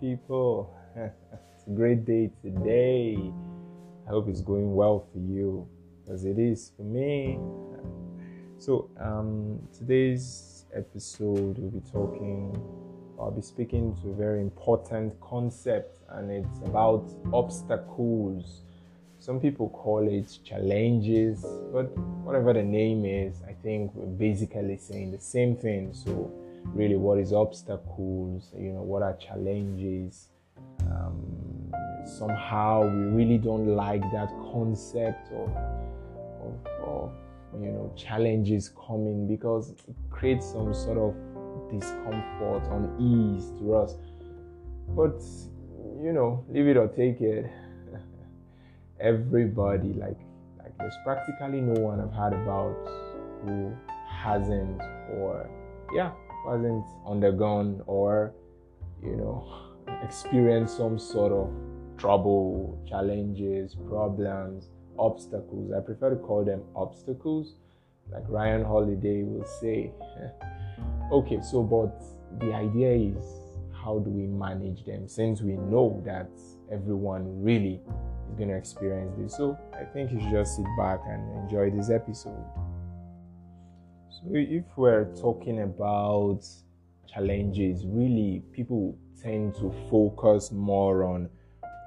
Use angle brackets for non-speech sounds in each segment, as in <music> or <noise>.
People. <laughs> it's a great day today. I hope it's going well for you, as it is for me. <laughs> So, um, today's episode, we'll be talking, I'll be speaking to a very important concept, and it's about obstacles. Some people call it challenges, but whatever the name is, I think we're basically saying the same thing. So, really what is obstacles you know what are challenges. Um, somehow we really don't like that concept of, of, of you know challenges coming because it creates some sort of discomfort unease to us. But you know leave it or take it <laughs> everybody like like there's practically no one i've heard about who hasn't or yeah hasn't undergone or, you know, experienced some sort of trouble, challenges, problems, obstacles. I prefer to call them obstacles, like Ryan Holiday will say. <laughs> okay, so but the idea is how do we manage them since we know that everyone really is going to experience this. So I think you should just sit back and enjoy this episode. So, if we're talking about challenges, really people tend to focus more on,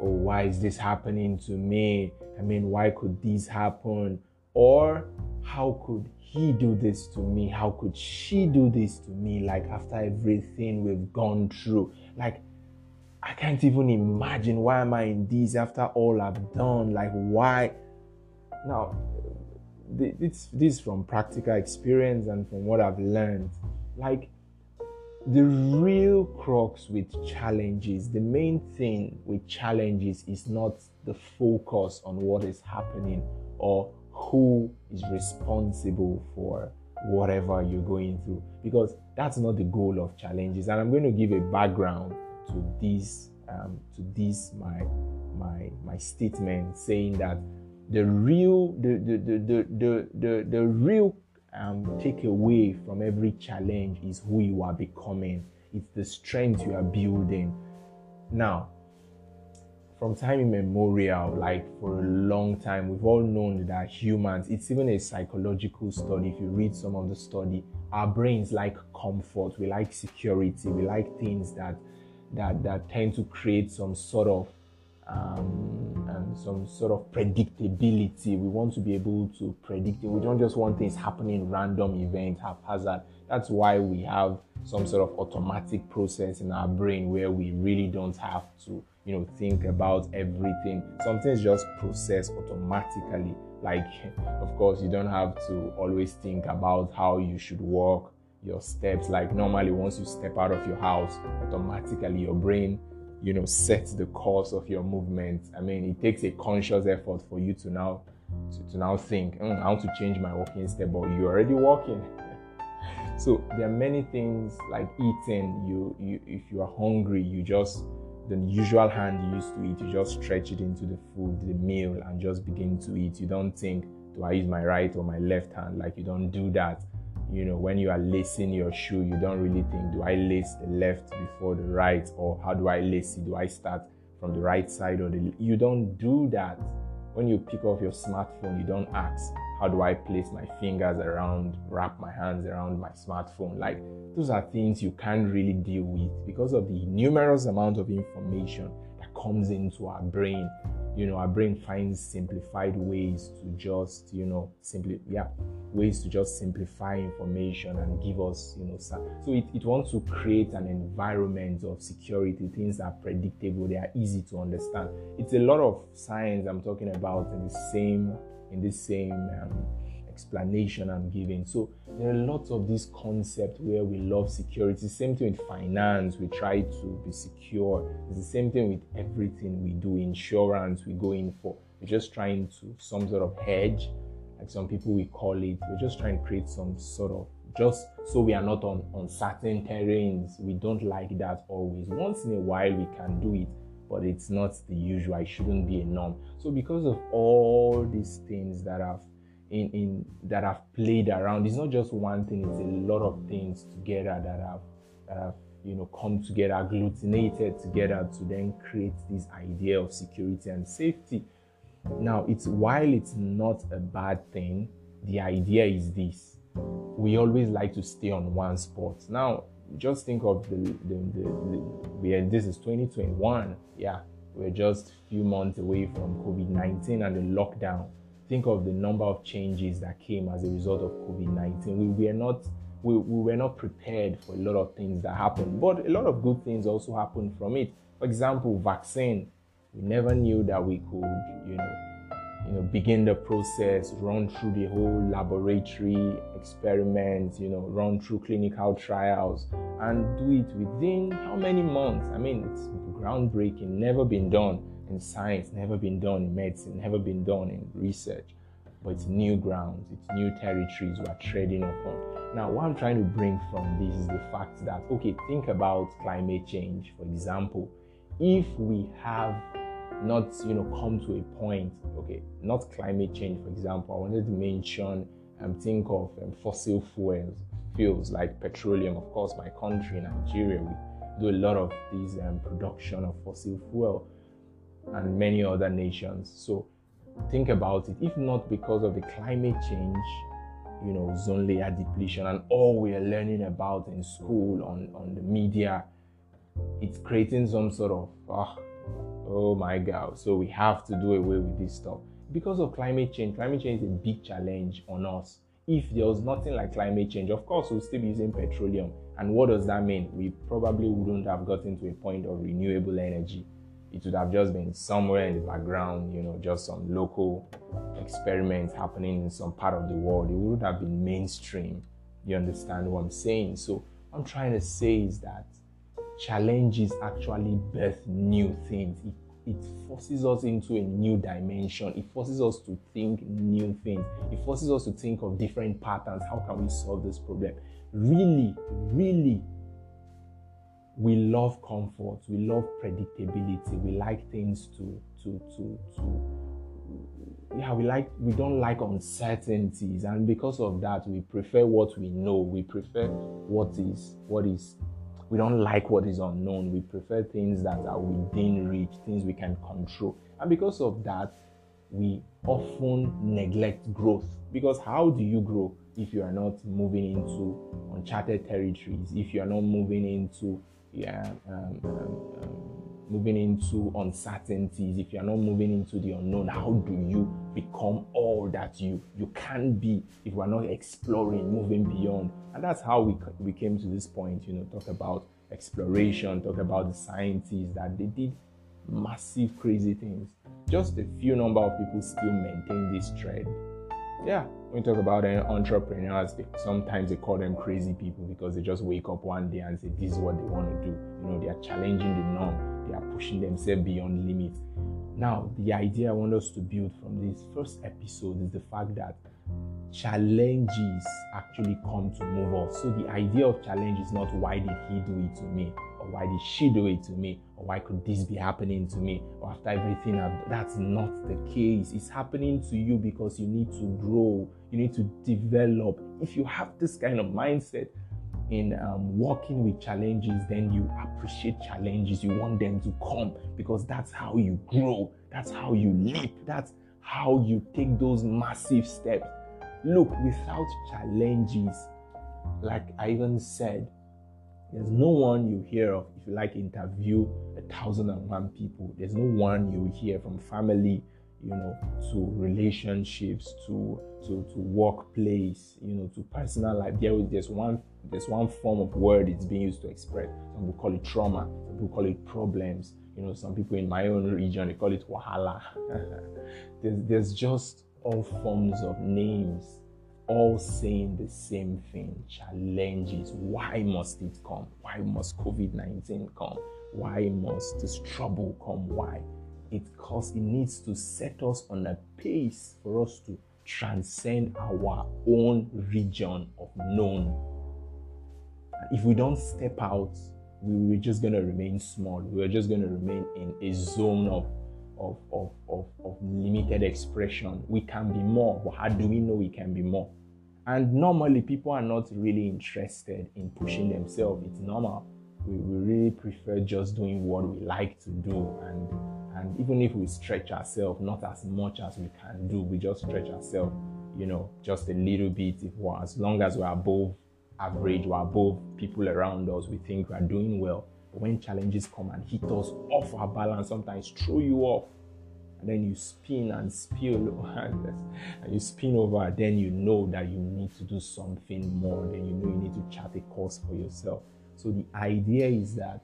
oh, why is this happening to me? I mean, why could this happen? Or how could he do this to me? How could she do this to me? Like, after everything we've gone through, like, I can't even imagine why am I in this after all I've done? Like, why? Now, this this from practical experience and from what I've learned. Like the real crux with challenges, the main thing with challenges is not the focus on what is happening or who is responsible for whatever you're going through because that's not the goal of challenges and i'm going to give a background to this um, to this my my my statement saying that the real the the the the the, the, real um, takeaway from every challenge is who you are becoming. It's the strength you are building. Now, from time immemorial, like for a long time, we've all known that humans, it's even a psychological study. If you read some of the study, our brains like comfort, we like security, we like things that that that tend to create some sort of um, some sort of predictability. We want to be able to predict it. We don't just want things happening random event haphazard. That's why we have some sort of automatic process in our brain where we really don't have to, you know, think about everything. Some things just process automatically. Like, of course, you don't have to always think about how you should walk, your steps. Like normally, once you step out of your house, automatically your brain you know set the course of your movement. I mean it takes a conscious effort for you to now to, to now think mm, i want to change my walking step but you're already walking. <laughs> So there are many things like eating. You, you if you are hungry you just the usual hand you used to eat you just stretch it into the food the meal and just begin to eat. You don't think do i use my right or my left hand? Like you don't do that you know, when you are lacing your shoe, you don't really think, do I lace the left before the right, or how do I lace it? Do I start from the right side or the? You don't do that. When you pick up your smartphone, you don't ask, how do I place my fingers around, wrap my hands around my smartphone? Like those are things you can't really deal with because of the numerous amount of information that comes into our brain you know our brain finds simplified ways to just you know simply yeah ways to just simplify information and give us you know so it, it wants to create an environment of security things are predictable they are easy to understand. It's a lot of science i'm talking about in the same in the same um, explanation I'm giving. So there are lots of these concepts where we love security. Same thing with finance. We try to be secure. It's the same thing with everything we do. Insurance we go in for. We're just trying to some sort of hedge, like some people we call it. We're just trying to create some sort of just so we are not on, uncertain terrains. We don't like that always. Once in a while we can do it, but it's not the usual. It shouldn't be a norm. So because of all these things that have in, in that have played around. It's not just one thing, it's a lot of things together that have that have you know, come together, agglutinated together to then create this idea of security and safety. Now, it's while it's not a bad thing, the idea is this. We always like to stay on one spot. Now, just think of the, the, the, the we are, this is 2021. Yeah, we're just a few months away from COVID 19 and the lockdown. Think of the number of changes that came as a result of COVID 19. We were not we, we were not prepared for a lot of things that happened, but a lot of good things also happened from it. For example, vaccine. We never knew that we could, you know, you know, begin the process, run through the whole laboratory experiments, you know, run through clinical trials, and do it within how many months? I mean, it's groundbreaking, never been done in science, never been done in medicine, never been done in research. But it's new grounds, it's new territories we're treading upon. Now, what I'm trying to bring from this is the fact that, okay, think about climate change, for example. If we have not, you know, come to a point, okay, not climate change, for example, I wanted to mention um, think of um, fossil fuels, fuels like petroleum. Of course, my country, Nigeria, we do a lot of these um, production of fossil fuel and many other nations. So think about it. If not because of the climate change, you know, ozone layer depletion and all we are learning about in school on, on the media, it's creating some sort of, oh, oh my God. So we have to do away with this stuff. Because of climate change, climate change is a big challenge on us. If there was nothing like climate change, of course, we'll still be using petroleum. And what does that mean? We probably wouldn't have gotten to a point of renewable energy it would have just been somewhere in the background, you know, just some local experiments happening in some part of the world. It would have been mainstream. You understand what I'm saying? So, what I'm trying to say is that challenges actually birth new things. It, it forces us into a new dimension. It forces us to think new things. It forces us to think of different patterns. How can we solve this problem? Really, really we love comfort, we love predictability, we like things to to to to yeah, we like we don't like uncertainties, and because of that, we prefer what we know. We prefer what is what is. We don't like what is unknown. We prefer things that are within reach, things we can control, and because of that, we often neglect growth. Because how do you grow if you are not moving into uncharted territories? If you are not moving into yeah, um, um, um, moving into uncertainties, if you're not moving into the unknown, how do you become all that you you can be if we're not exploring, moving beyond? And that's how we we came to this point. You know, talk about exploration, talk about the scientists that they did massive, crazy things. Just a few number of people still maintain this trend yeah, when we talk about eh, entrepreneurs, they, sometimes they call them crazy people because they just wake up one day and say, This is what they want to do. You know, they are challenging the norm, they are pushing themselves beyond limits. Now, the idea I want us to build from this first episode is the fact that challenges actually come to move us. So, the idea of challenge is not why did he do it to me? Or why did she do it to me or why could this be happening to me or after everything I've, that's not the case. It's happening to you because you need to grow. You need to develop. If you have this kind of mindset in um, working with challenges then you appreciate challenges. You want them to come because that's how you grow. That's how you leap. That's how you take those massive steps. Look without challenges like i even said there's no one you hear of if you like interview a thousand and one people. There's no one you hear from family, you know, to relationships, to to to workplace, you know, to personal life. There is there's one there's one form of word it's being used to express. Some people call it trauma, some people call it problems. You know, some people in my own region they call it wahala. <laughs> there's, there's just all forms of names all saying the same thing challenges. Why must it come? Why must COVID 19 come? Why must this trouble come? Why? It Because it needs to set us on a pace for us to transcend our own region of known. If we don't step out, we, we're just going to remain small. We're just going to remain in a zone of of, of, of, of limited expression. We can be more, but how do we know we can be more? And normally, people are not really interested in pushing themselves. It's normal. we, we really prefer just doing what we like to do and and even if we stretch ourselves not as much as we can do we just stretch ourselves you know just a little bit if we're as long as we're above average we're above people around us we think we're doing well but when challenges come and hit us off our balance sometimes throw you off then you spin and spill <laughs> and you spin over then you know that you need to do something more then you know you need to chart a course for yourself. So the idea is that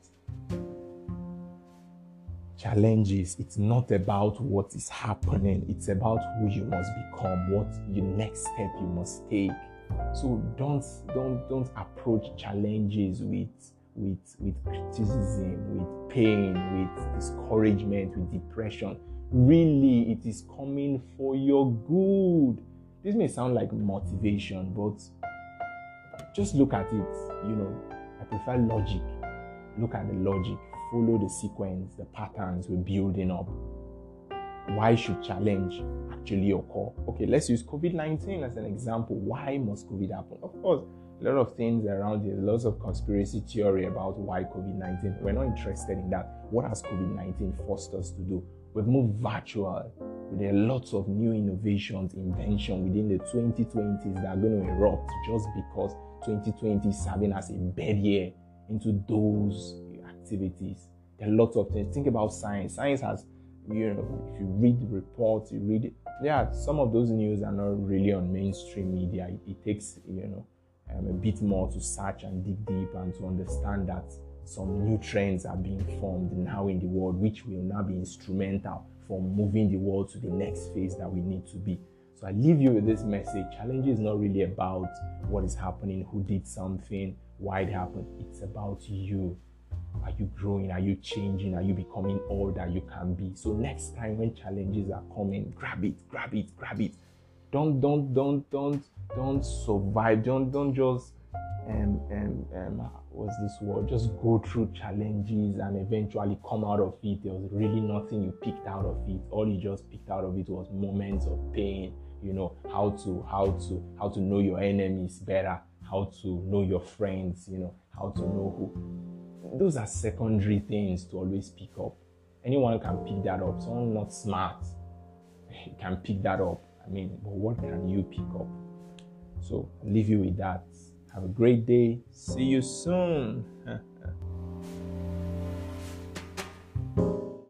challenges it's not about what is happening it's about who you must become what your next step you must take. So don't don't don't approach challenges with with with criticism with pain with discouragement with depression really it is coming for your good this may sound like motivation but just look at it you know i prefer logic look at the logic follow the sequence, the patterns we're building up. Why should challenge actually occur? Okay, let's use COVID 19 as an example. Why must COVID happen? Of course, a lot of things around here, lots of conspiracy theory about why COVID 19. We're not interested in that. What has COVID 19 forced us to do? We've moved virtual. There are lots of new innovations, invention within the 2020s that are going to erupt just because 2020 is serving as a bed year into those activities. There are lots of things. Think about science. Science has, you know, if you read reports, you read. Yeah, some of those news are not really on mainstream media. It, it takes, you know, um, a bit more to search and dig deep and to understand that some new trends are being formed now in the world, which will now be instrumental for moving the world to the next phase that we need to be. So I leave you with this message. Challenge is not really about what is happening, who did something, why it happened. It's about you. Are you growing? Are you changing? Are you becoming all that you can be? So next time when challenges are coming, grab it, grab it, grab it. Don't don't don't don't don't survive. Don't don't just um um um what's this word? Just go through challenges and eventually come out of it. There was really nothing you picked out of it. All you just picked out of it was moments of pain. You know how to how to how to know your enemies better, how to know your friends. You know how to know who those are secondary things to always pick up. Anyone can pick that up. Someone not smart <laughs> can pick that up. I mean, but what can you pick up? So I'll leave you with that. Have a great day. See you soon. <laughs>